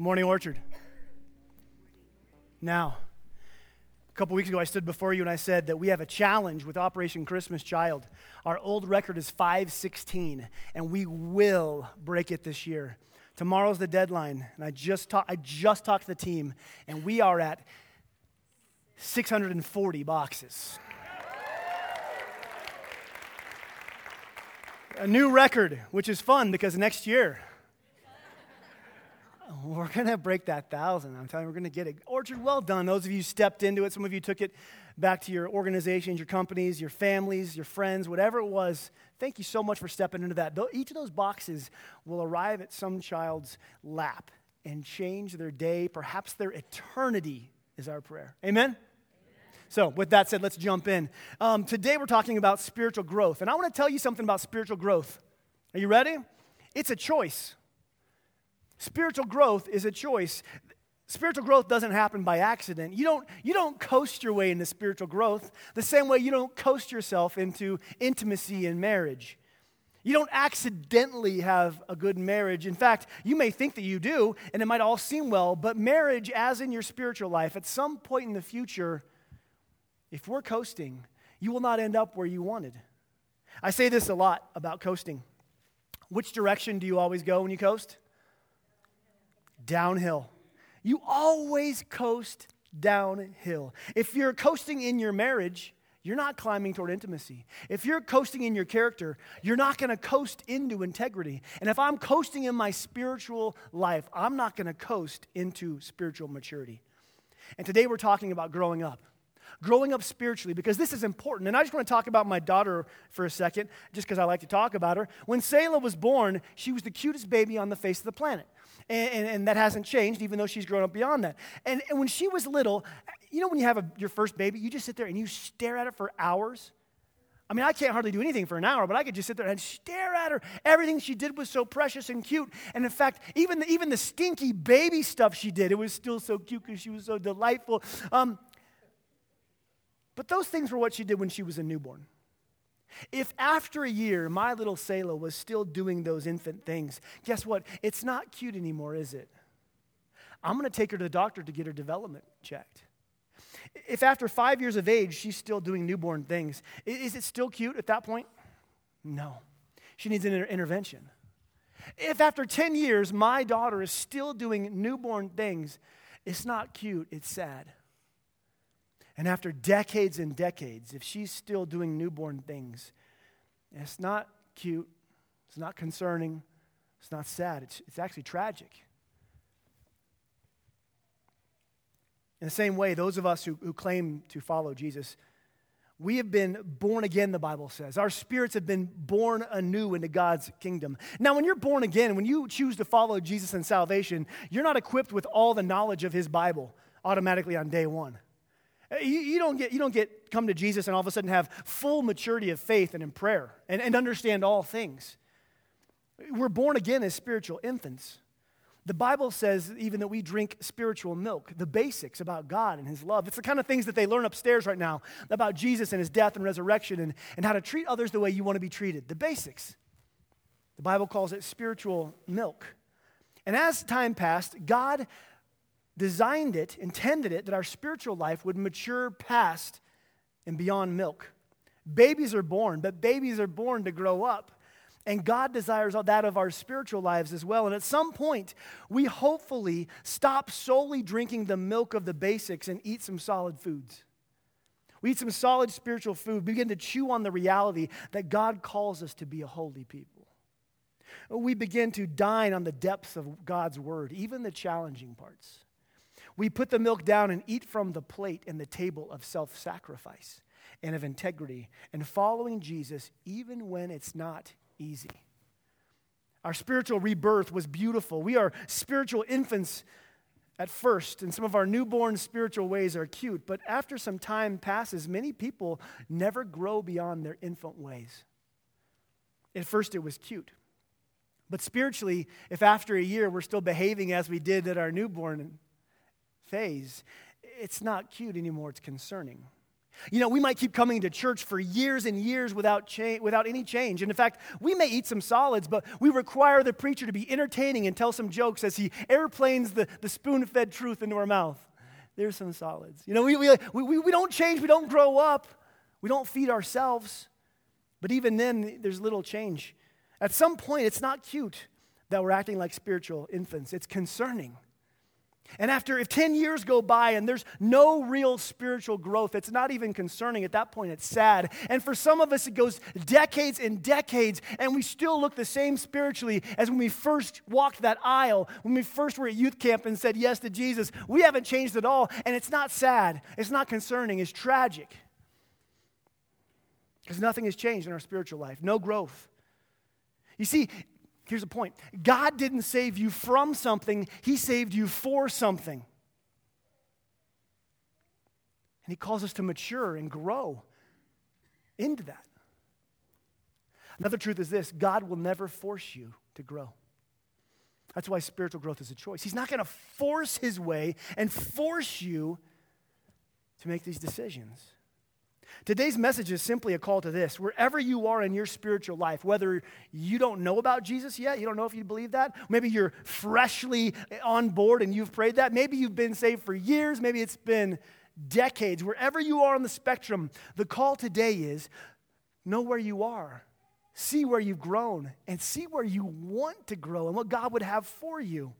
Morning, Orchard. Now, a couple weeks ago, I stood before you and I said that we have a challenge with Operation Christmas Child. Our old record is 516, and we will break it this year. Tomorrow's the deadline, and I just, talk, I just talked to the team, and we are at 640 boxes. A new record, which is fun because next year we're going to break that thousand. I'm telling you, we're going to get it. Orchard, well done. Those of you stepped into it. Some of you took it back to your organizations, your companies, your families, your friends, whatever it was. Thank you so much for stepping into that. Each of those boxes will arrive at some child's lap and change their day, perhaps their eternity, is our prayer. Amen? So, with that said, let's jump in. Um, today, we're talking about spiritual growth. And I want to tell you something about spiritual growth. Are you ready? It's a choice. Spiritual growth is a choice. Spiritual growth doesn't happen by accident. You don't, you don't coast your way into spiritual growth the same way you don't coast yourself into intimacy in marriage. You don't accidentally have a good marriage. In fact, you may think that you do, and it might all seem well, but marriage, as in your spiritual life, at some point in the future, if we're coasting, you will not end up where you wanted. I say this a lot about coasting. Which direction do you always go when you coast? Downhill. You always coast downhill. If you're coasting in your marriage, you're not climbing toward intimacy. If you're coasting in your character, you're not going to coast into integrity. And if I'm coasting in my spiritual life, I'm not going to coast into spiritual maturity. And today we're talking about growing up. Growing up spiritually, because this is important. And I just want to talk about my daughter for a second, just because I like to talk about her. When Selah was born, she was the cutest baby on the face of the planet and, and, and, that hasn't changed, even though she's grown up beyond that. And, and when she was little, you know, when you have a, your first baby, you just sit there and you stare at it for hours. I mean, I can't hardly do anything for an hour, but I could just sit there and stare at her. Everything she did was so precious and cute. And in fact, even the, even the stinky baby stuff she did, it was still so cute because she was so delightful. Um, but those things were what she did when she was a newborn. If after a year my little Selah was still doing those infant things, guess what? It's not cute anymore, is it? I'm going to take her to the doctor to get her development checked. If after five years of age she's still doing newborn things, is it still cute at that point? No. She needs an inter- intervention. If after 10 years my daughter is still doing newborn things, it's not cute, it's sad. And after decades and decades, if she's still doing newborn things, it's not cute, it's not concerning, it's not sad, it's, it's actually tragic. In the same way, those of us who, who claim to follow Jesus, we have been born again, the Bible says. Our spirits have been born anew into God's kingdom. Now, when you're born again, when you choose to follow Jesus in salvation, you're not equipped with all the knowledge of his Bible automatically on day one. You, you, don't get, you don't get come to Jesus and all of a sudden have full maturity of faith and in prayer and, and understand all things. We're born again as spiritual infants. The Bible says even that we drink spiritual milk, the basics about God and His love. It's the kind of things that they learn upstairs right now about Jesus and His death and resurrection and, and how to treat others the way you want to be treated. The basics. The Bible calls it spiritual milk. And as time passed, God designed it, intended it, that our spiritual life would mature past and beyond milk. Babies are born, but babies are born to grow up. And God desires that of our spiritual lives as well. And at some point, we hopefully stop solely drinking the milk of the basics and eat some solid foods. We eat some solid spiritual food, begin to chew on the reality that God calls us to be a holy people. We begin to dine on the depths of God's word, even the challenging parts. We put the milk down and eat from the plate and the table of self sacrifice and of integrity and following Jesus even when it's not easy. Our spiritual rebirth was beautiful. We are spiritual infants at first, and some of our newborn spiritual ways are cute, but after some time passes, many people never grow beyond their infant ways. At first, it was cute. But spiritually, if after a year we're still behaving as we did at our newborn phase, it's not cute anymore, it's concerning. You know, we might keep coming to church for years and years without, cha- without any change. And in fact, we may eat some solids, but we require the preacher to be entertaining and tell some jokes as he airplanes the, the spoon fed truth into our mouth. There's some solids. You know, we, we, we, we don't change, we don't grow up, we don't feed ourselves. But even then, there's little change. At some point, it's not cute that we're acting like spiritual infants, it's concerning. And after, if 10 years go by and there's no real spiritual growth, it's not even concerning. At that point, it's sad. And for some of us, it goes decades and decades, and we still look the same spiritually as when we first walked that aisle, when we first were at youth camp and said yes to Jesus. We haven't changed at all. And it's not sad, it's not concerning, it's tragic. Because nothing has changed in our spiritual life, no growth. You see, Here's the point God didn't save you from something, He saved you for something. And He calls us to mature and grow into that. Another truth is this God will never force you to grow. That's why spiritual growth is a choice. He's not going to force His way and force you to make these decisions. Today's message is simply a call to this. Wherever you are in your spiritual life, whether you don't know about Jesus yet, you don't know if you believe that, maybe you're freshly on board and you've prayed that, maybe you've been saved for years, maybe it's been decades, wherever you are on the spectrum, the call today is know where you are, see where you've grown, and see where you want to grow and what God would have for you.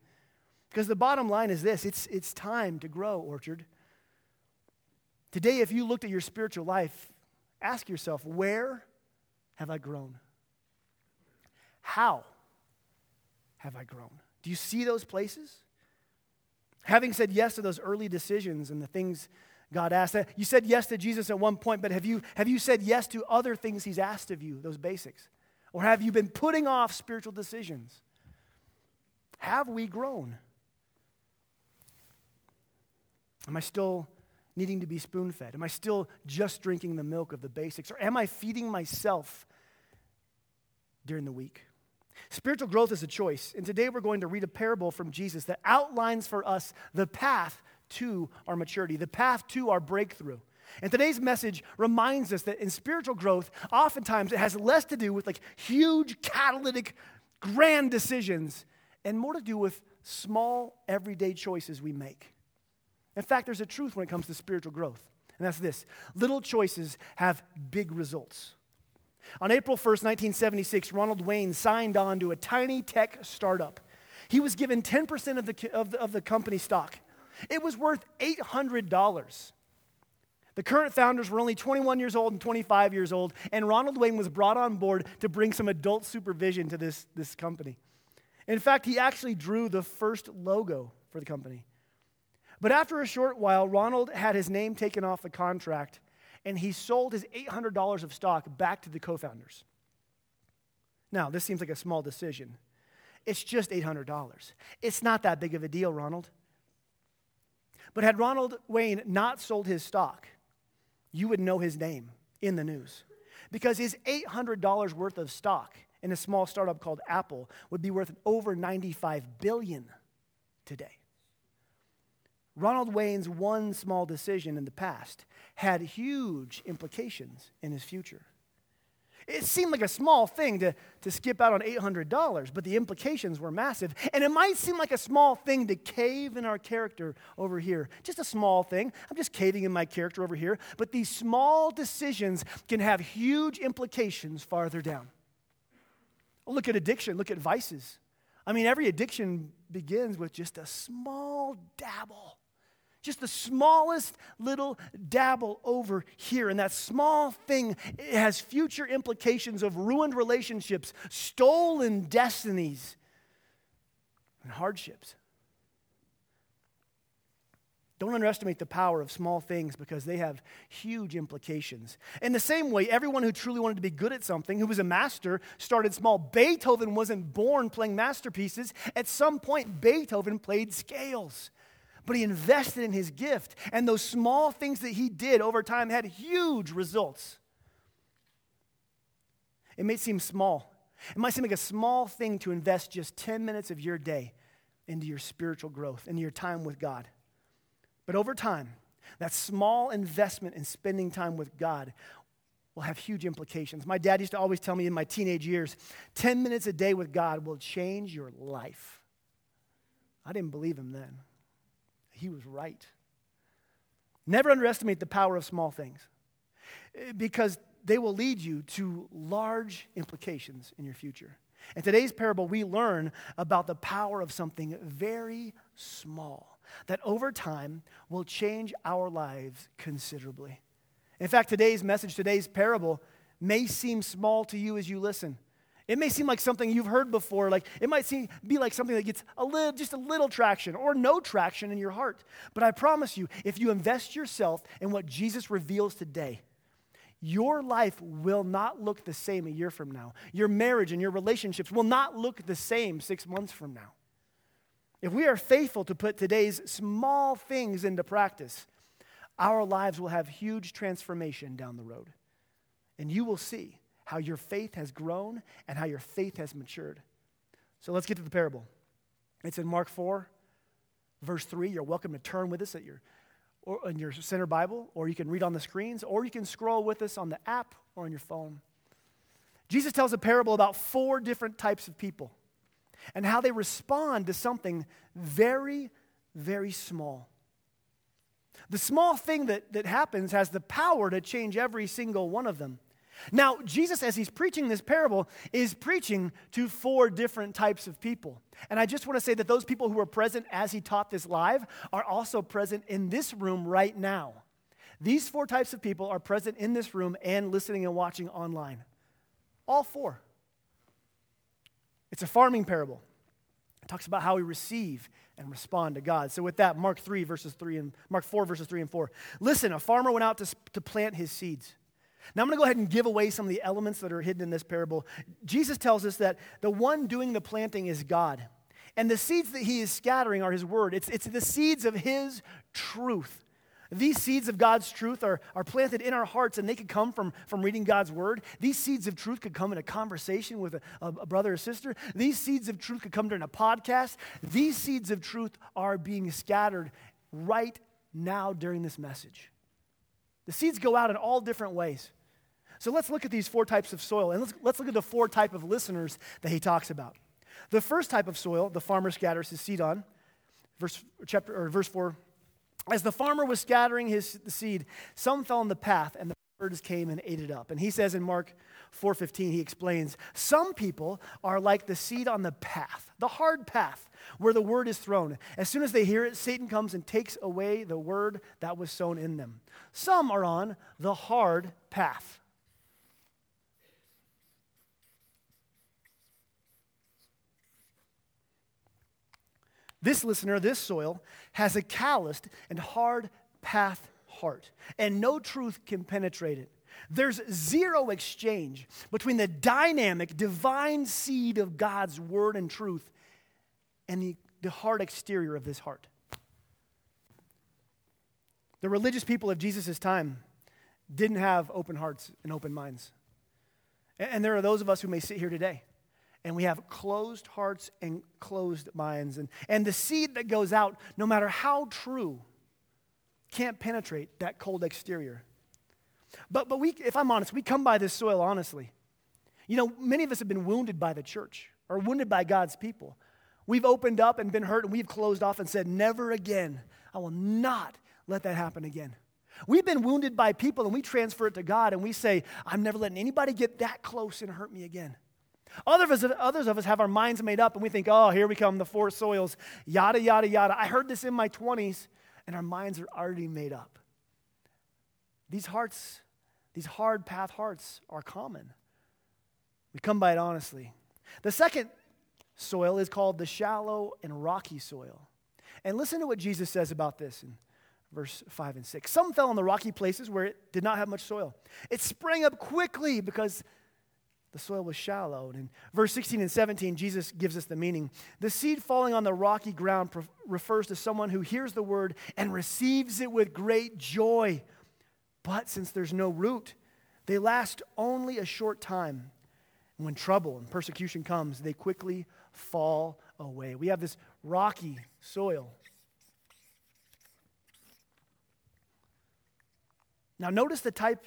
Because the bottom line is this it's, it's time to grow, Orchard. Today, if you looked at your spiritual life, ask yourself, where have I grown? How have I grown? Do you see those places? Having said yes to those early decisions and the things God asked, you said yes to Jesus at one point, but have you, have you said yes to other things He's asked of you, those basics? Or have you been putting off spiritual decisions? Have we grown? Am I still needing to be spoon fed? Am I still just drinking the milk of the basics? Or am I feeding myself during the week? Spiritual growth is a choice. And today we're going to read a parable from Jesus that outlines for us the path to our maturity, the path to our breakthrough. And today's message reminds us that in spiritual growth, oftentimes it has less to do with like huge catalytic grand decisions and more to do with small everyday choices we make. In fact, there's a truth when it comes to spiritual growth, and that's this little choices have big results. On April 1st, 1976, Ronald Wayne signed on to a tiny tech startup. He was given 10% of the, of the, of the company stock. It was worth $800. The current founders were only 21 years old and 25 years old, and Ronald Wayne was brought on board to bring some adult supervision to this, this company. In fact, he actually drew the first logo for the company. But after a short while, Ronald had his name taken off the contract and he sold his $800 of stock back to the co founders. Now, this seems like a small decision. It's just $800. It's not that big of a deal, Ronald. But had Ronald Wayne not sold his stock, you would know his name in the news. Because his $800 worth of stock in a small startup called Apple would be worth over 95 billion today. Ronald Wayne's one small decision in the past had huge implications in his future. It seemed like a small thing to, to skip out on $800, but the implications were massive. And it might seem like a small thing to cave in our character over here. Just a small thing. I'm just caving in my character over here. But these small decisions can have huge implications farther down. Look at addiction, look at vices. I mean, every addiction begins with just a small dabble just the smallest little dabble over here. And that small thing has future implications of ruined relationships, stolen destinies, and hardships. Don't underestimate the power of small things because they have huge implications. In the same way, everyone who truly wanted to be good at something, who was a master, started small. Beethoven wasn't born playing masterpieces. At some point, Beethoven played scales but he invested in his gift. And those small things that he did over time had huge results. It may seem small. It might seem like a small thing to invest just 10 minutes of your day into your spiritual growth, into your time with God. But over time, That small investment in spending time with God will have huge implications. My dad used to always tell me in my teenage years 10 minutes a day with God will change your life. I didn't believe him then. He was right. Never underestimate the power of small things eh, because they will lead you to large implications in your future. In today's parable, we learn about the power of something very small that over time will change our lives considerably. In fact, today's message, today's parable, may seem small to you as you listen. It may seem like something you've heard before, like it might seem, be like something that gets a little, just a little traction or no traction in your heart. But I promise you, if you invest yourself in what Jesus reveals today, your life will not look the same a year from now. Your marriage and your relationships will not look the same six months from now. If we are faithful to put today's small things into practice, our lives will have huge transformation down the road. And you will see how your faith has grown and how your faith has matured. So let's get to the parable. It's in Mark 4, verse 3. You're welcome to turn with us at your, or in your center Bible, or you can read on the screens, or you can scroll with us on the app or on your phone. Jesus tells a parable about four different types of people and how they respond to something very, very small. The small thing that, that happens has the power to change every single one of them. Now, Jesus, as he's preaching this parable, is preaching to four different types of people. And I just want to say that those people who were present as he taught this live are also present in this room right now. These four types of people are present in this room and listening and watching online. All four. It's a farming parable. It talks about how we receive and respond to God. So with that, Mark 3 verses 3 and Mark 4 verses 3 and 4. Listen, a farmer went out to, to plant his seeds. Now I'm going to go ahead and give away some of the elements that are hidden in this parable. Jesus tells us that the one doing the planting is God. And the seeds that he is scattering are his word. It's, it's the seeds of his truth. These seeds of God's truth are, are planted in our hearts, and they could come from, from reading God's word. These seeds of truth could come in a conversation with a, a brother or sister. These seeds of truth could come during a podcast. These seeds of truth are being scattered right now during this message. The seeds go out in all different ways. So let's look at these four types of soil, and let's, let's look at the four type of listeners that he talks about. The first type of soil, the farmer scatters his seed on, verse, chapter, or verse 4 as the farmer was scattering his seed, some fell on the path, and the birds came and ate it up. And he says in Mark 4:15, he explains, some people are like the seed on the path, the hard path where the word is thrown. As soon as they hear it, Satan comes and takes away the word that was sown in them. Some are on the hard path. This listener, this soil, has a calloused and hard path heart, and no truth can penetrate it. There's zero exchange between the dynamic, divine seed of God's word and truth and the, the hard exterior of this heart. The religious people of Jesus' time didn't have open hearts and open minds. And there are those of us who may sit here today and we have closed hearts and closed minds. And, and the seed that goes out, no matter how true, can't penetrate that cold exterior. But, but we, if I'm honest, we come by this soil honestly. You know, many of us have been wounded by the church or wounded by God's people. We've opened up and been hurt, and we've closed off and said, Never again. I will not let that happen again. We've been wounded by people, and we transfer it to God, and we say, I'm never letting anybody get that close and hurt me again. Others of, us, others of us have our minds made up and we think, oh, here we come, the four soils, yada, yada, yada. I heard this in my 20s, and our minds are already made up. These hearts, these hard path hearts, are common. We come by it honestly. The second soil is called the shallow and rocky soil. And listen to what Jesus says about this in verse 5 and 6. Some fell on the rocky places where it did not have much soil. It sprang up quickly because the soil was shallow. And in verse 16 and 17, Jesus gives us the meaning. The seed falling on the rocky ground refers to someone who hears the word and receives it with great joy. But since there's no root, they last only a short time. When trouble and persecution comes, they quickly fall away. We have this rocky soil. Now, notice the type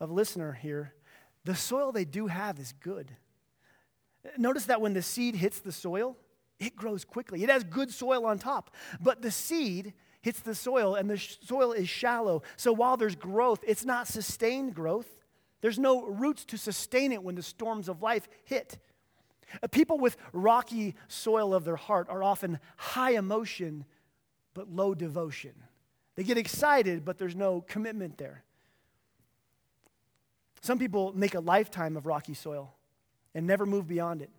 of listener here. The soil they do have is good. Notice that when the seed hits the soil, it grows quickly. It has good soil on top. But the seed hits the soil, and the soil is shallow. So while there's growth, it's not sustained growth. There's no roots to sustain it when the storms of life hit. Uh, people with rocky soil of their heart are often high emotion but low devotion. They get excited, but there's no commitment there. Some people make a lifetime of rocky soil and never move beyond it.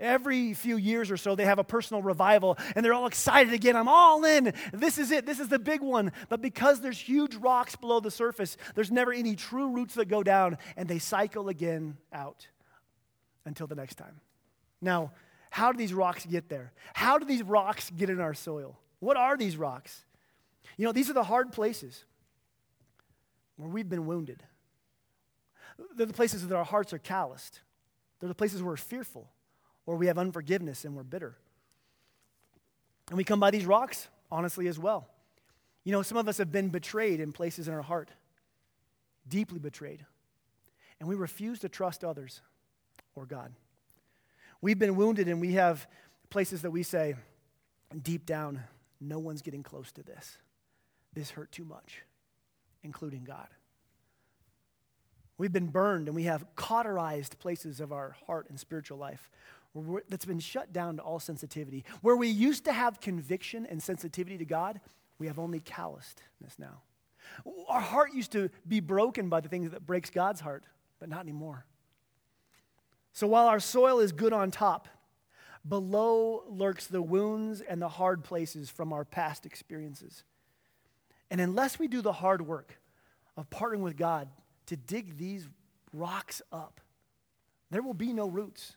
Every few years or so, they have a personal revival and they're all excited again. I'm all in. This is it. This is the big one. But because there's huge rocks below the surface, there's never any true roots that go down and they cycle again out until the next time. Now, how do these rocks get there? How do these rocks get in our soil? What are these rocks? You know, these are the hard places where we've been wounded. They're the places that our hearts are calloused. They're the places where we're fearful or we have unforgiveness and we're bitter. And we come by these rocks, honestly, as well. You know, some of us have been betrayed in places in our heart, deeply betrayed. And we refuse to trust others or God. We've been wounded and we have places that we say, deep down, no one's getting close to this. This hurt too much, including God. We've been burned and we have cauterized places of our heart and spiritual life that's been shut down to all sensitivity. Where we used to have conviction and sensitivity to God, we have only callousness now. Our heart used to be broken by the things that breaks God's heart, but not anymore. So while our soil is good on top, below lurks the wounds and the hard places from our past experiences. And unless we do the hard work of partnering with God to dig these rocks up, there will be no roots.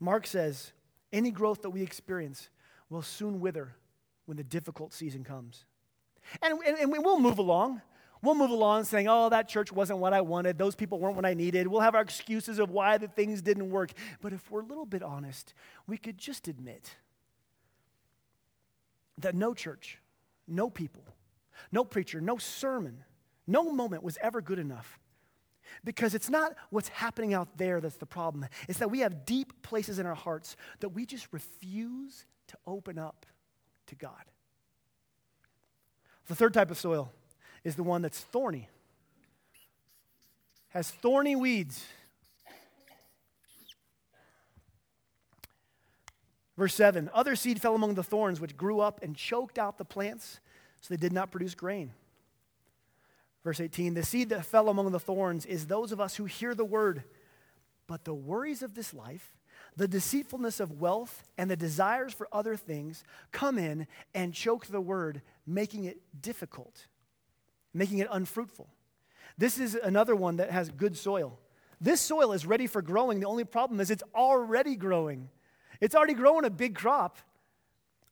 Mark says, any growth that we experience will soon wither when the difficult season comes. And, and, and we'll move along. We'll move along saying, oh, that church wasn't what I wanted. Those people weren't what I needed. We'll have our excuses of why the things didn't work. But if we're a little bit honest, we could just admit that no church, no people, no preacher, no sermon, no moment was ever good enough because it's not what's happening out there that's the problem. It's that we have deep places in our hearts that we just refuse to open up to God. The third type of soil is the one that's thorny, has thorny weeds. Verse 7 Other seed fell among the thorns, which grew up and choked out the plants, so they did not produce grain. Verse 18 The seed that fell among the thorns is those of us who hear the word, but the worries of this life, the deceitfulness of wealth, and the desires for other things come in and choke the word, making it difficult, making it unfruitful. This is another one that has good soil. This soil is ready for growing. The only problem is it's already growing. It's already growing a big crop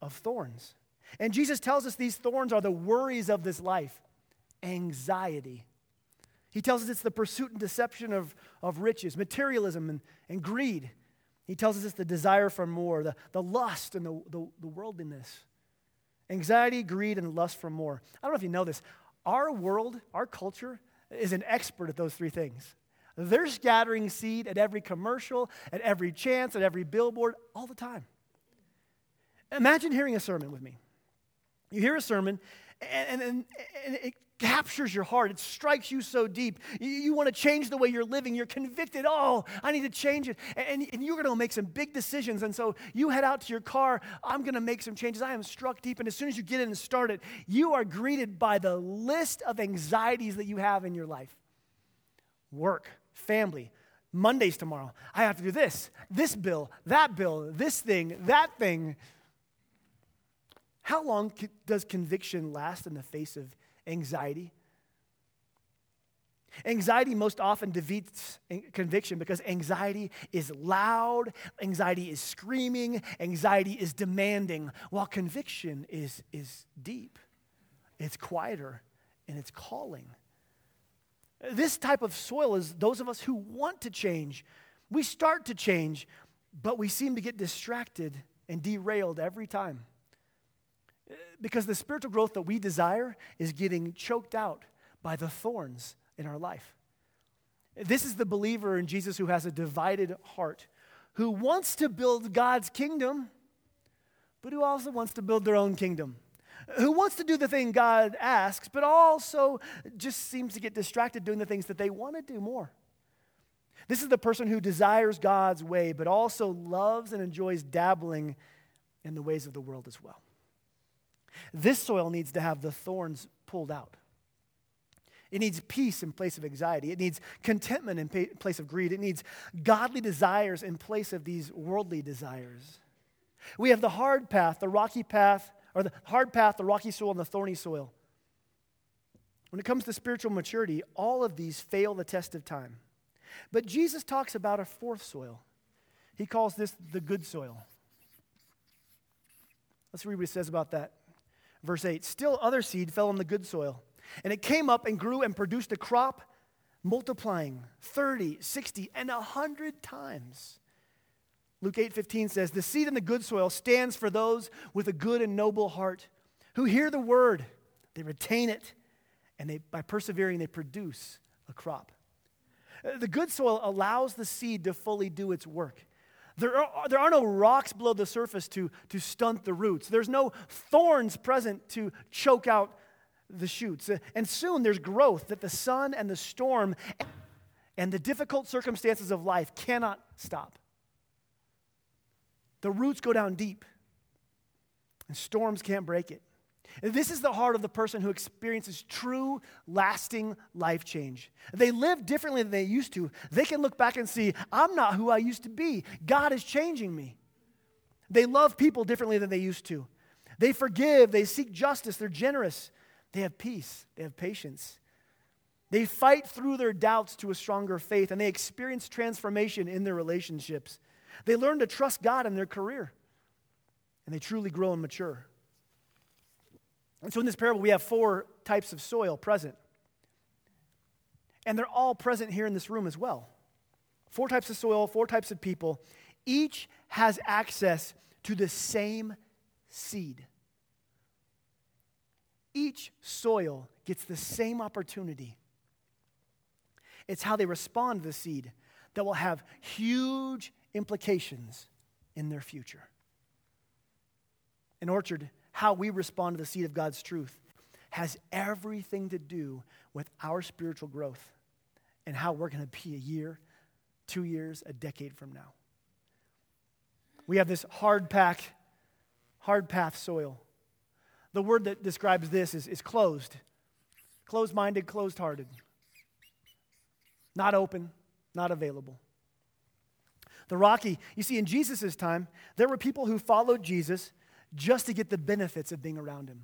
of thorns. And Jesus tells us these thorns are the worries of this life anxiety. He tells us it's the pursuit and deception of, of riches, materialism, and, and greed. He tells us it's the desire for more, the, the lust and the, the, the worldliness. Anxiety, greed, and lust for more. I don't know if you know this. Our world, our culture, is an expert at those three things. They're scattering seed at every commercial, at every chance, at every billboard, all the time. Imagine hearing a sermon with me. You hear a sermon, and, and, and it captures your heart. It strikes you so deep. You, you want to change the way you're living. You're convicted. Oh, I need to change it. And, and you're going to make some big decisions. And so you head out to your car. I'm going to make some changes. I am struck deep. And as soon as you get in and start it, you are greeted by the list of anxieties that you have in your life work, family. Monday's tomorrow. I have to do this, this bill, that bill, this thing, that thing. How long does conviction last in the face of anxiety. Anxiety most often defeats conviction because anxiety is loud, anxiety is screaming, anxiety is demanding, while conviction is, is deep, it's quieter, and it's calling. This type of soil is those of us who want to change. We start to change, but we seem to get distracted and derailed every time because the spiritual growth that we desire is getting choked out by the thorns in our life. This is the believer in Jesus who has a divided heart, who wants to build God's kingdom, but who also wants to build their own kingdom. Who wants to do the thing God asks, but also just seems to get distracted doing the things that they want to do more. This is the person who desires God's way, but also loves and enjoys dabbling in the ways of the world as well. This soil needs to have the thorns pulled out. It needs peace in place of anxiety. It needs contentment in place of greed. It needs godly desires in place of these worldly desires. We have the hard path, the rocky path, or the hard path, the rocky soil, and the thorny soil. When it comes to spiritual maturity, all of these fail the test of time. But Jesus talks about a fourth soil. He calls this the good soil. Let's read what he says about that. Verse 8 Still, other seed fell on the good soil, and it came up and grew and produced a crop, multiplying 30, 60, and 100 times. Luke 8:15 says, "The seed in the good soil stands for those with a good and noble heart, who hear the word, they retain it, and they, by persevering they produce a crop." The good soil allows the seed to fully do its work. There are, there are no rocks below the surface to, to stunt the roots. There's no thorns present to choke out the shoots. And soon there's growth that the sun and the storm and the difficult circumstances of life cannot stop. The roots go down deep, and storms can't break it. This is the heart of the person who experiences true, lasting life change. They live differently than they used to. They can look back and see, I'm not who I used to be. God is changing me. They love people differently than they used to. They forgive, they seek justice, they're generous, they have peace, they have patience. They fight through their doubts to a stronger faith, and they experience transformation in their relationships. They learn to trust God in their career, and they truly grow and mature. And so in this parable, we have four types of soil present. And they're all present here in this room as well. Four types of soil, four types of people. Each has access to the same seed. Each soil gets the same opportunity. It's how they respond to the seed that will have huge implications in their future. An orchard how we respond to the seed of God's truth has everything to do with our spiritual growth and how we're going to be a year, two years, a decade from now. We have this hard pack, hard path soil. The word that describes this is, is closed, closed minded, closed hearted, not open, not available. The rocky, you see, in Jesus' time, there were people who followed Jesus just to get the benefits of being around him.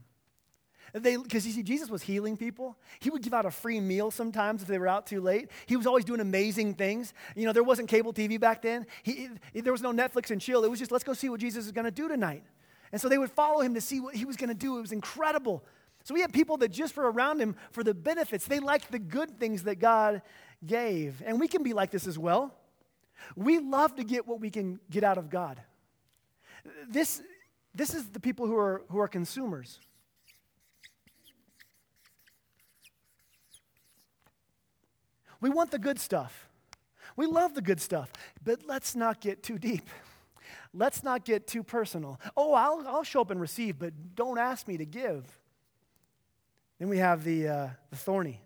Because you see, Jesus was healing people. He would give out a free meal sometimes if they were out too late. He was always doing amazing things. You know, there wasn't cable TV back then. He, there was no Netflix and chill. It was just, let's go see what Jesus is going to do tonight. And so they would follow him to see what he was going to do. It was incredible. So we have people that just were around him for the benefits. They liked the good things that God gave. And we can be like this as well. We love to get what we can get out of God. This, this is the people who are, who are consumers. We want the good stuff. We love the good stuff, but let's not get too deep. Let's not get too personal. Oh, I'll, I'll show up and receive, but don't ask me to give. Then we have the, uh, the thorny.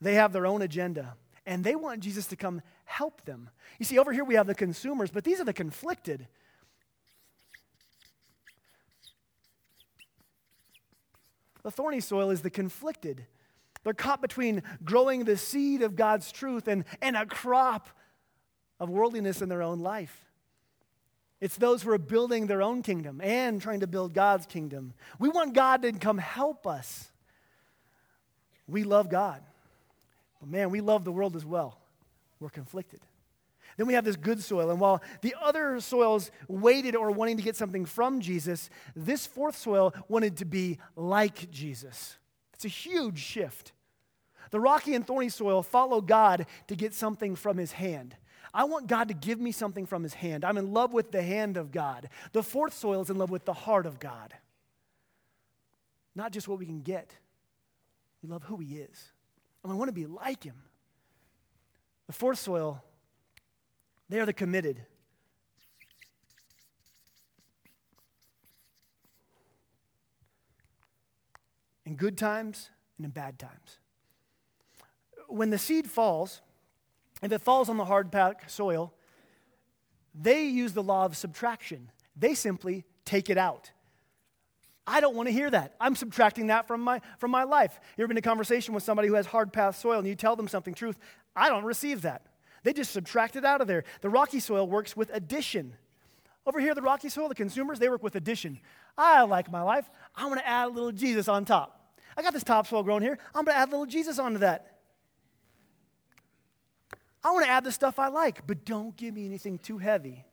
They have their own agenda, and they want Jesus to come help them. You see, over here we have the consumers, but these are the conflicted. The thorny soil is the conflicted. They're caught between growing the seed of God's truth and, and a crop of worldliness in their own life. It's those who are building their own kingdom and trying to build God's kingdom. We want God to come help us. We love God. But man, we love the world as well. We're conflicted. Then we have this good soil. And while the other soils waited or wanting to get something from Jesus, this fourth soil wanted to be like Jesus. It's a huge shift. The rocky and thorny soil follow God to get something from his hand. I want God to give me something from his hand. I'm in love with the hand of God. The fourth soil is in love with the heart of God. Not just what we can get, We love who he is. And we want to be like him. The fourth soil, they are the committed. In good times and in bad times. When the seed falls, if it falls on the hard packed soil, they use the law of subtraction. They simply take it out. I don't want to hear that. I'm subtracting that from my, from my life. You ever been in a conversation with somebody who has hard path soil and you tell them something truth? I don't receive that. They just subtract it out of there. The rocky soil works with addition. Over here, the rocky soil, the consumers, they work with addition. I like my life. I want to add a little Jesus on top. I got this topsoil growing here. I'm going to add a little Jesus onto that. I want to add the stuff I like, but don't give me anything too heavy.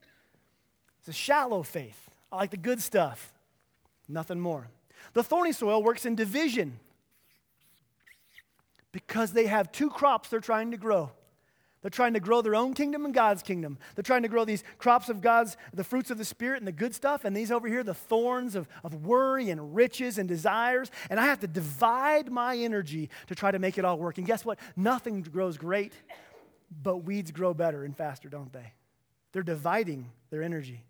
It's a shallow faith. I like the good stuff, nothing more. The thorny soil works in division because they have two crops they're trying to grow. They're trying to grow their own kingdom and God's kingdom. They're trying to grow these crops of God's, the fruits of the Spirit and the good stuff, and these over here, the thorns of, of worry and riches and desires. And I have to divide my energy to try to make it all work. And guess what? Nothing grows great, but weeds grow better and faster, don't they? They're dividing their energy.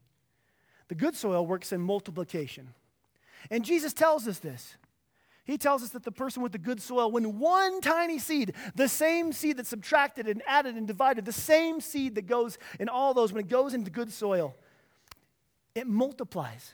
The good soil works in multiplication. And Jesus tells us this. He tells us that the person with the good soil, when one tiny seed, the same seed that's subtracted and added and divided, the same seed that goes in all those, when it goes into good soil, it multiplies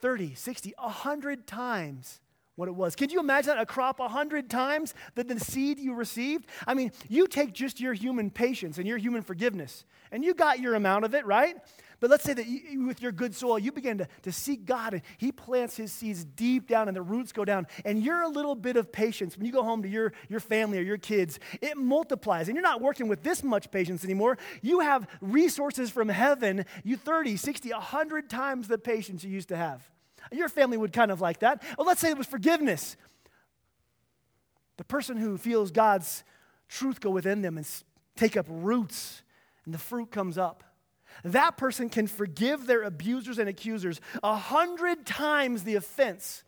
30, 60, 100 times what it was. Could you imagine a crop a 100 times the, the seed you received? I mean, you take just your human patience and your human forgiveness, and you got your amount of it, right? But let's say that you, with your good soil, you begin to, to seek God and He plants His seeds deep down and the roots go down. And your little bit of patience, when you go home to your, your family or your kids, it multiplies. And you're not working with this much patience anymore. You have resources from heaven, you 30, 60, 100 times the patience you used to have. Your family would kind of like that. Well, let's say it was forgiveness. The person who feels God's truth go within them and take up roots, and the fruit comes up that person can forgive their abusers and accusers a hundred times the offense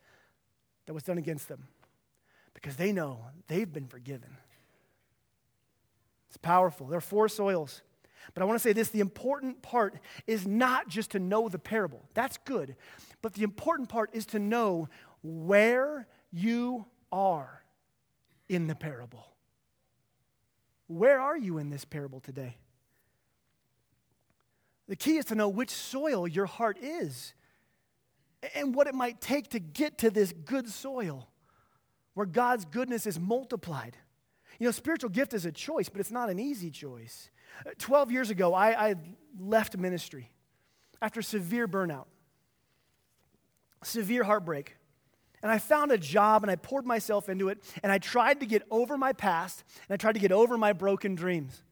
that was done against them because they know they've been forgiven. It's powerful. There are four soils. But I want to say this the important part is not just to know the parable, that's good. But the important part is to know where you are in the parable. Where are you in this parable today? The key is to know which soil your heart is and what it might take to get to this good soil where God's goodness is multiplied. You know, spiritual gift is a choice, but it's not an easy choice. Uh, 12 years ago, I, I left ministry after severe burnout, severe heartbreak. And I found a job and I poured myself into it and I tried to get over my past and I tried to get over my broken dreams.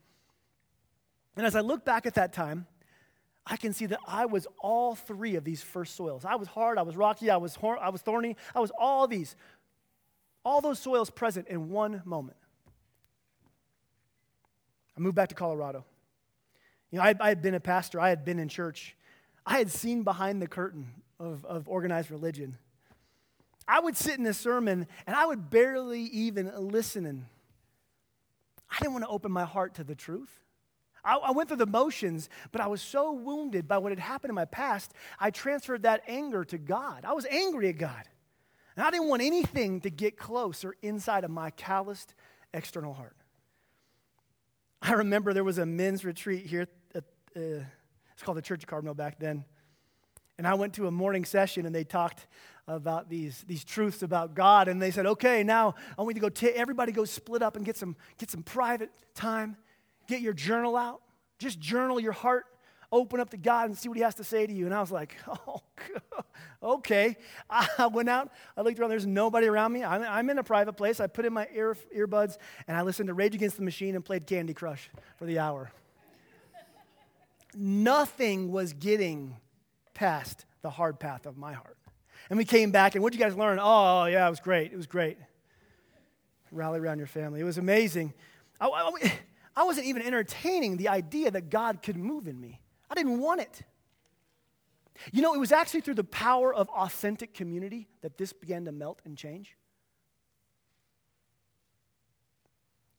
And as I look back at that time, I can see that I was all three of these first soils. I was hard, I was rocky, I was, hor- I was thorny, I was all these. All those soils present in one moment. I moved back to Colorado. You know, I, I had been a pastor, I had been in church, I had seen behind the curtain of, of organized religion. I would sit in a sermon and I would barely even listen. I didn't want to open my heart to the truth. I, I went through the motions, but I was so wounded by what had happened in my past, I transferred that anger to God. I was angry at God. And I didn't want anything to get closer inside of my calloused external heart. I remember there was a men's retreat here at, uh, it's called the Church of Carbondale back then. And I went to a morning session and they talked about these, these truths about God. And they said, okay, now I want you to go, t- everybody go split up and get some, get some private time. Get your journal out. Just journal your heart. Open up to God and see what He has to say to you. And I was like, oh, okay. I went out. I looked around. There's nobody around me. I'm, I'm in a private place. I put in my ear, earbuds and I listened to Rage Against the Machine and played Candy Crush for the hour. Nothing was getting past the hard path of my heart. And we came back, and what did you guys learn? Oh, yeah, it was great. It was great. Rally around your family. It was amazing. I, I, I wasn't even entertaining the idea that God could move in me. I didn't want it. You know, it was actually through the power of authentic community that this began to melt and change.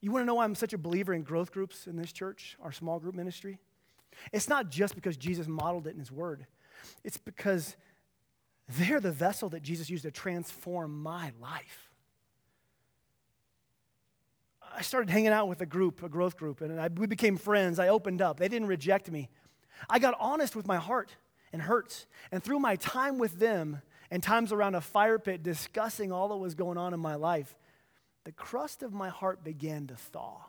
You want to know why I'm such a believer in growth groups in this church, our small group ministry? It's not just because Jesus modeled it in his word, it's because they're the vessel that Jesus used to transform my life. I started hanging out with a group, a growth group, and I, we became friends. I opened up. They didn't reject me. I got honest with my heart and hurts. And through my time with them and times around a fire pit discussing all that was going on in my life, the crust of my heart began to thaw.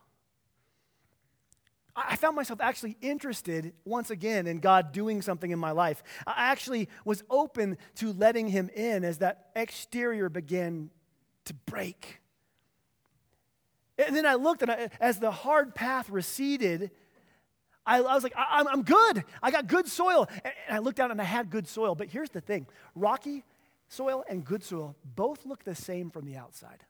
I found myself actually interested once again in God doing something in my life. I actually was open to letting Him in as that exterior began to break. And then I looked, and I, as the hard path receded, I, I was like, I, am good. I got good soil. And, and I looked down and I had good soil. But here's the thing rocky soil and good soil both look the same from the outside.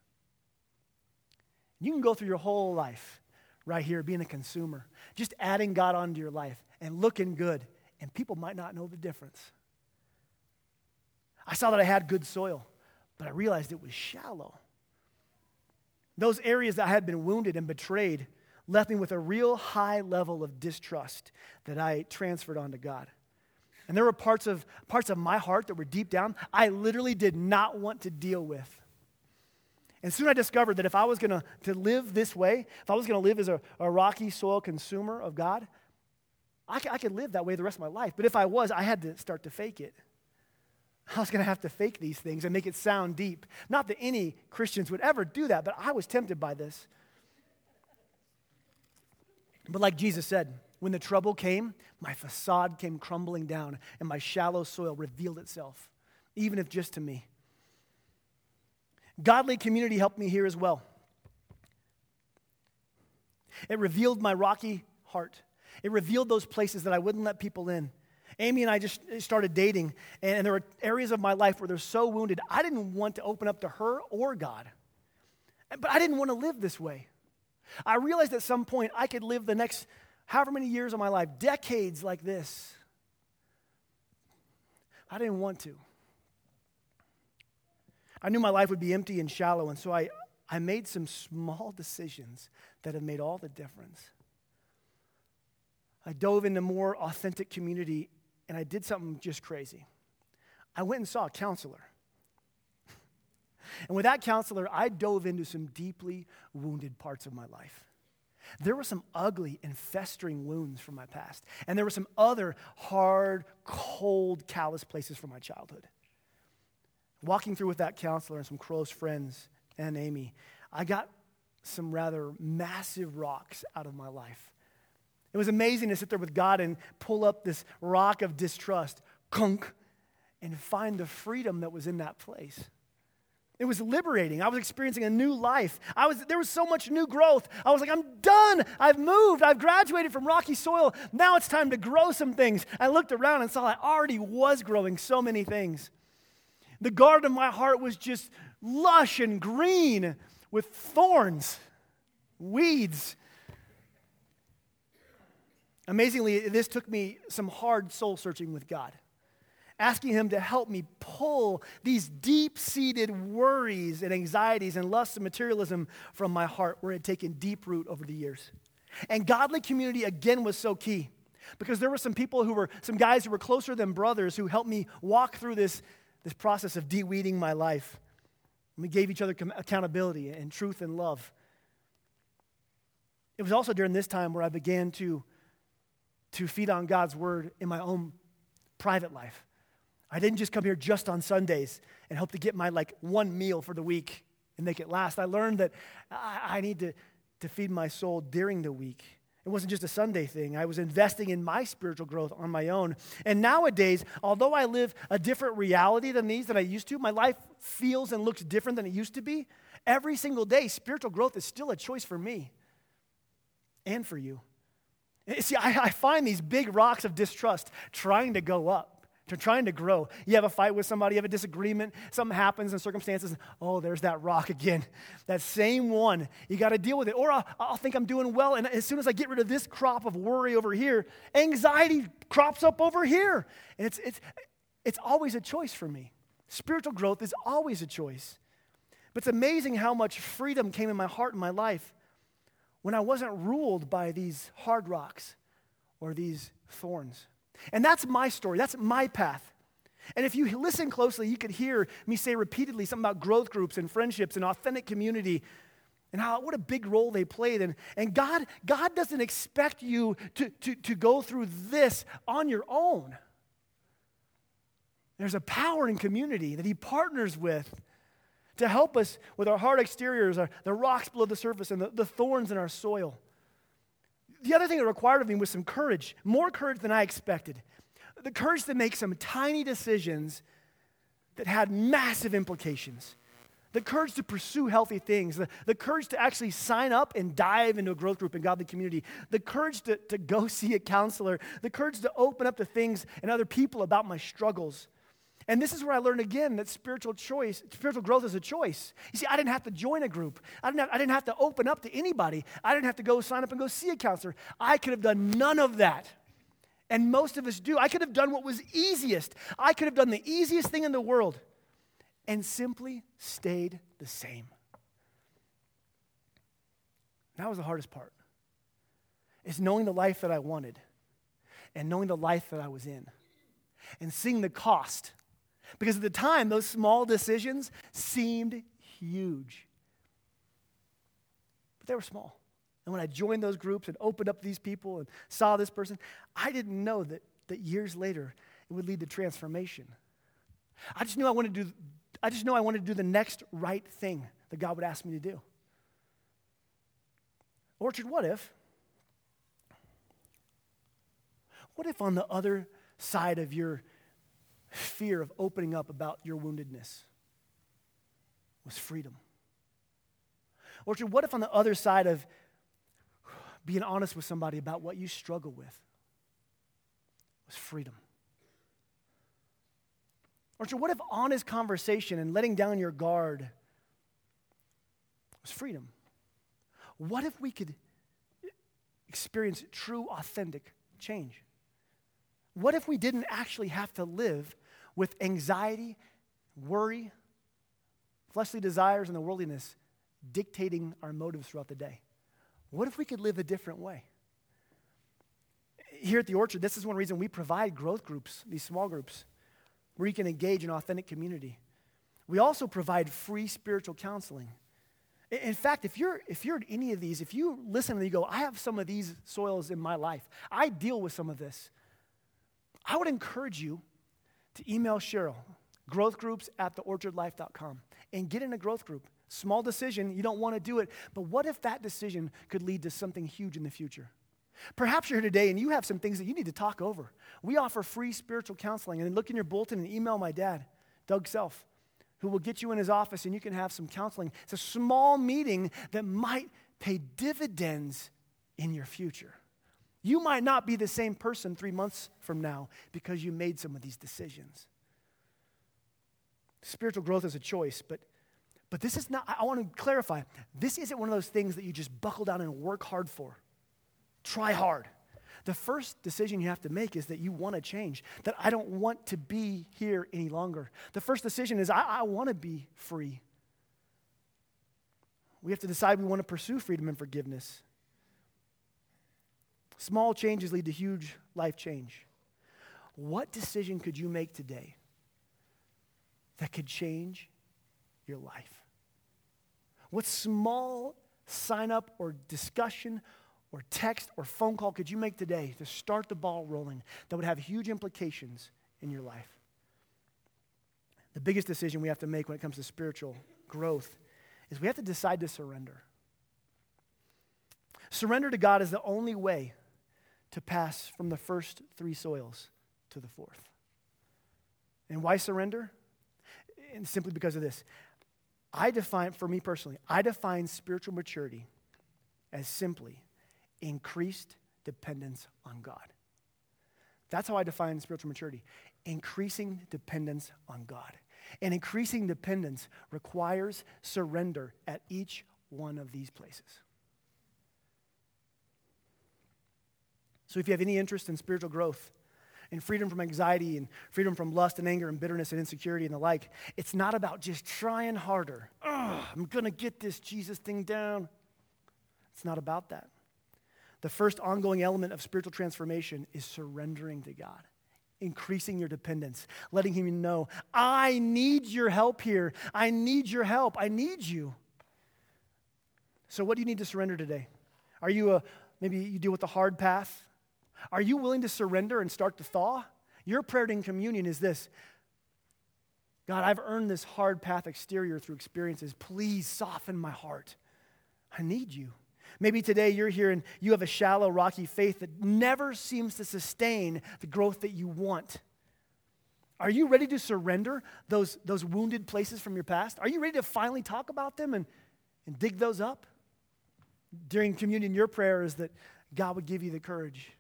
You can go through your whole life right here being a consumer, just adding God onto your life and looking good, and people might not know the difference. I saw that I had good soil, but I realized it was shallow. Those areas that I had been wounded and betrayed left me with a real high level of distrust that I transferred onto God. And there were parts of, parts of my heart that were deep down I literally did not want to deal with. And soon I discovered that if I was going to live this way, if I was going to live as a, a, rocky soil consumer of God, I, I could live that way the rest of my life. But if I was, I had to start to fake it. I was going to have to fake these things and make it sound deep. Not that any Christians would ever do that, but I was tempted by this. But like Jesus said, when the trouble came, my facade came crumbling down and my shallow soil revealed itself, even if just to me. Godly community helped me here as well. It revealed my rocky heart. It revealed those places that I wouldn't let people in. Amy and I just started dating, and there were areas of my life where they're so wounded, I didn't want to open up to her or God. But I didn't want to live this way. I realized at some point I could live the next however many years of my life, decades like this. I didn't want to. I knew my life would be empty and shallow, and so I, I made some small decisions that have made all the difference. I dove into more authentic community, and I did something just crazy. I went and saw a counselor. And with that counselor, I dove into some deeply wounded parts of my life. There were some ugly and festering wounds from my past, and there were some other hard, cold, callous places from my childhood. Walking through with that counselor and some close friends and Amy, I got some rather massive rocks out of my life. It was amazing to sit there with God and pull up this rock of distrust, kunk, and find the freedom that was in that place. It was liberating. I was experiencing a new life. I was, there was so much new growth. I was like, I'm done. I've moved. I've graduated from rocky soil. Now it's time to grow some things. I looked around and saw I already was growing so many things. The garden of my heart was just lush and green with thorns, weeds. Amazingly, this took me some hard soul searching with God asking Him to help me pull these deep seated worries and anxieties and lusts and materialism from my heart where it had taken deep root over the years. And godly community, again, was so key because there were some people who were, some guys who were closer than brothers who helped me walk through this, this process of de-weeding my life. And we gave each other accountability and truth and love. It was also during this time where I began to, to feed on God's word in my own private life. I didn't just come here just on Sundays and hope to get my like one meal for the week and make it last. I learned that I, I need to, to feed my soul during the week. It wasn't just a Sunday thing. I was investing in my spiritual growth on my own. And nowadays, although I live a different reality than these that I used to, my life feels and looks different than it used to be. Every single day, spiritual growth is still a choice for me and for you. Eh, see, I, I find these big rocks of distrust trying to go up to trying to grow. You have a fight with somebody, you have a disagreement, something happens in circumstances. Oh, there's that rock again. That same one. You got to deal with it. Or I'll, I'll, think I'm doing well, and as soon as I get rid of this crop of worry over here, anxiety crops up over here. And it's, it's, it's always a choice for me. Spiritual growth is always a choice. But it's amazing how much freedom came in my heart and my life when I wasn't ruled by these hard rocks or these thorns. And that's my story, that's my path. And if you listen closely, you could hear me say repeatedly something about growth groups and friendships and authentic community and how what a big role they played. And, and God, God doesn't expect you to, to, to go through this on your own. There's a power in community that He partners with to help us with our hard exteriors, our, the rocks below the surface, and the, the thorns in our soil. The other thing it required of me was some courage, more courage than I expected. The courage to make some tiny decisions that had massive implications. The courage to pursue healthy things, the, the courage to actually sign up and dive into a growth group and godly community, the courage to, to go see a counselor, the courage to open up to things and other people about my struggles. And this is where I learned again that spiritual choice, spiritual growth is a choice. You see, I didn't have to join a group. I didn't have, I didn't have to open up to anybody. I didn't have to go sign up and go see a counselor. I could have done none of that. And most of us do. I could have done what was easiest. I could have done the easiest thing in the world and simply stayed the same. That was the hardest part. Is knowing the life that I wanted and knowing the life that I was in and seeing the cost because at the time, those small decisions seemed huge. But they were small. And when I joined those groups and opened up these people and saw this person, I didn't know that, that years later it would lead to transformation. I just knew I wanted to do, I just knew I wanted to do the next right thing that God would ask me to do. Orchard, what if? What if on the other side of your fear of opening up about your woundedness was freedom. Orchard, what if on the other side of being honest with somebody about what you struggle with was freedom? Orchard, what if honest conversation and letting down your guard was freedom? What if we could experience true, authentic change? What if we didn't actually have to live with anxiety, worry, fleshly desires, and the worldliness dictating our motives throughout the day? What if we could live a different way? Here at the Orchard, this is one reason we provide growth groups, these small groups, where you can engage in authentic community. We also provide free spiritual counseling. In fact, if you're, if you're at any of these, if you listen and you go, I have some of these soils in my life, I deal with some of this, I would encourage you to email Cheryl, growthgroups at theorchardlife.com, and get in a growth group. Small decision, you don't want to do it, but what if that decision could lead to something huge in the future? Perhaps you're here today and you have some things that you need to talk over. We offer free spiritual counseling, and look in your bulletin and email my dad, Doug Self, who will get you in his office and you can have some counseling. It's a small meeting that might pay dividends in your future. You might not be the same person three months from now because you made some of these decisions. Spiritual growth is a choice, but, but this is not, I want to clarify, this isn't one of those things that you just buckle down and work hard for. Try hard. The first decision you have to make is that you want to change, that I don't want to be here any longer. The first decision is I, I want to be free. We have to decide we want to pursue freedom and forgiveness. Small changes lead to huge life change. What decision could you make today that could change your life? What small sign up or discussion or text or phone call could you make today to start the ball rolling that would have huge implications in your life? The biggest decision we have to make when it comes to spiritual growth is we have to decide to surrender. Surrender to God is the only way to pass from the first three soils to the fourth. And why surrender? And simply because of this. I define, for me personally, I define spiritual maturity as simply increased dependence on God. That's how I define spiritual maturity increasing dependence on God. And increasing dependence requires surrender at each one of these places. So if you have any interest in spiritual growth, and freedom from anxiety and freedom from lust and anger and bitterness and insecurity and the like. It's not about just trying harder. I'm going to get this Jesus thing down. It's not about that. The first ongoing element of spiritual transformation is surrendering to God, increasing your dependence, letting Him know, I need your help here. I need your help. I need you. So, what do you need to surrender today? Are you a, maybe you deal with the hard path? Are you willing to surrender and start to thaw? Your prayer in communion is this God, I've earned this hard path exterior through experiences. Please soften my heart. I need you. Maybe today you're here and you have a shallow, rocky faith that never seems to sustain the growth that you want. Are you ready to surrender those, those wounded places from your past? Are you ready to finally talk about them and, and dig those up? During communion, your prayer is that God would give you the courage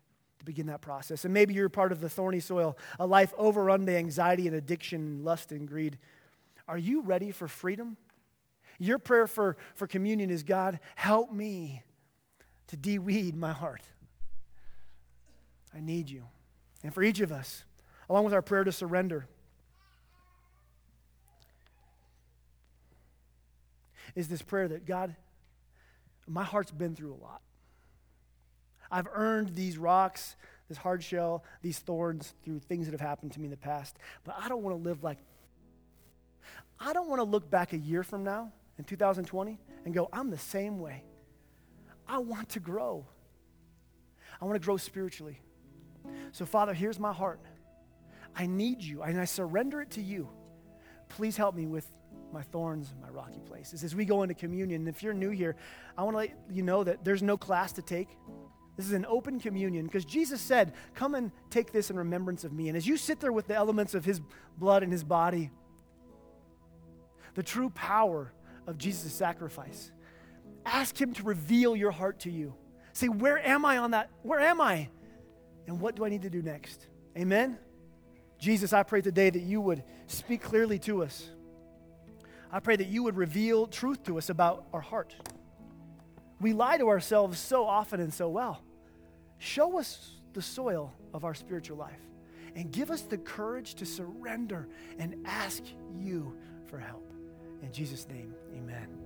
begin that process. And maybe you're part of the thorny soil, a life overrun by anxiety and addiction, lust and greed. Are you ready for freedom? Your prayer for, for communion is God, help me to deweed my heart. I need you. And for each of us, along with our prayer to surrender, is this prayer that God, my heart's been through a lot. I've earned these rocks, this hard shell, these thorns through things that have happened to me in the past, but I don't want to live like I don't want to look back a year from now in 2020 and go, I'm the same way. I want to grow. I want to grow spiritually. So, Father, here's my heart. I need you, and I surrender it to you. Please help me with my thorns my rocky places. As we go into communion, if you're new here, I want to let you know that there's no class to take. This is an open communion because Jesus said, Come and take this in remembrance of me. And as you sit there with the elements of his blood and his body, the true power of Jesus' sacrifice. Ask Him to reveal your heart to you. Say, where am I on that? Where am I? And what do I need to do next? Amen? Jesus, I pray today that you would speak clearly to us. I pray that you would reveal truth to us about our heart. We lie to ourselves so often and so well. Show us the soil of our spiritual life and give us the courage to surrender and ask you for help. In Jesus' name, amen.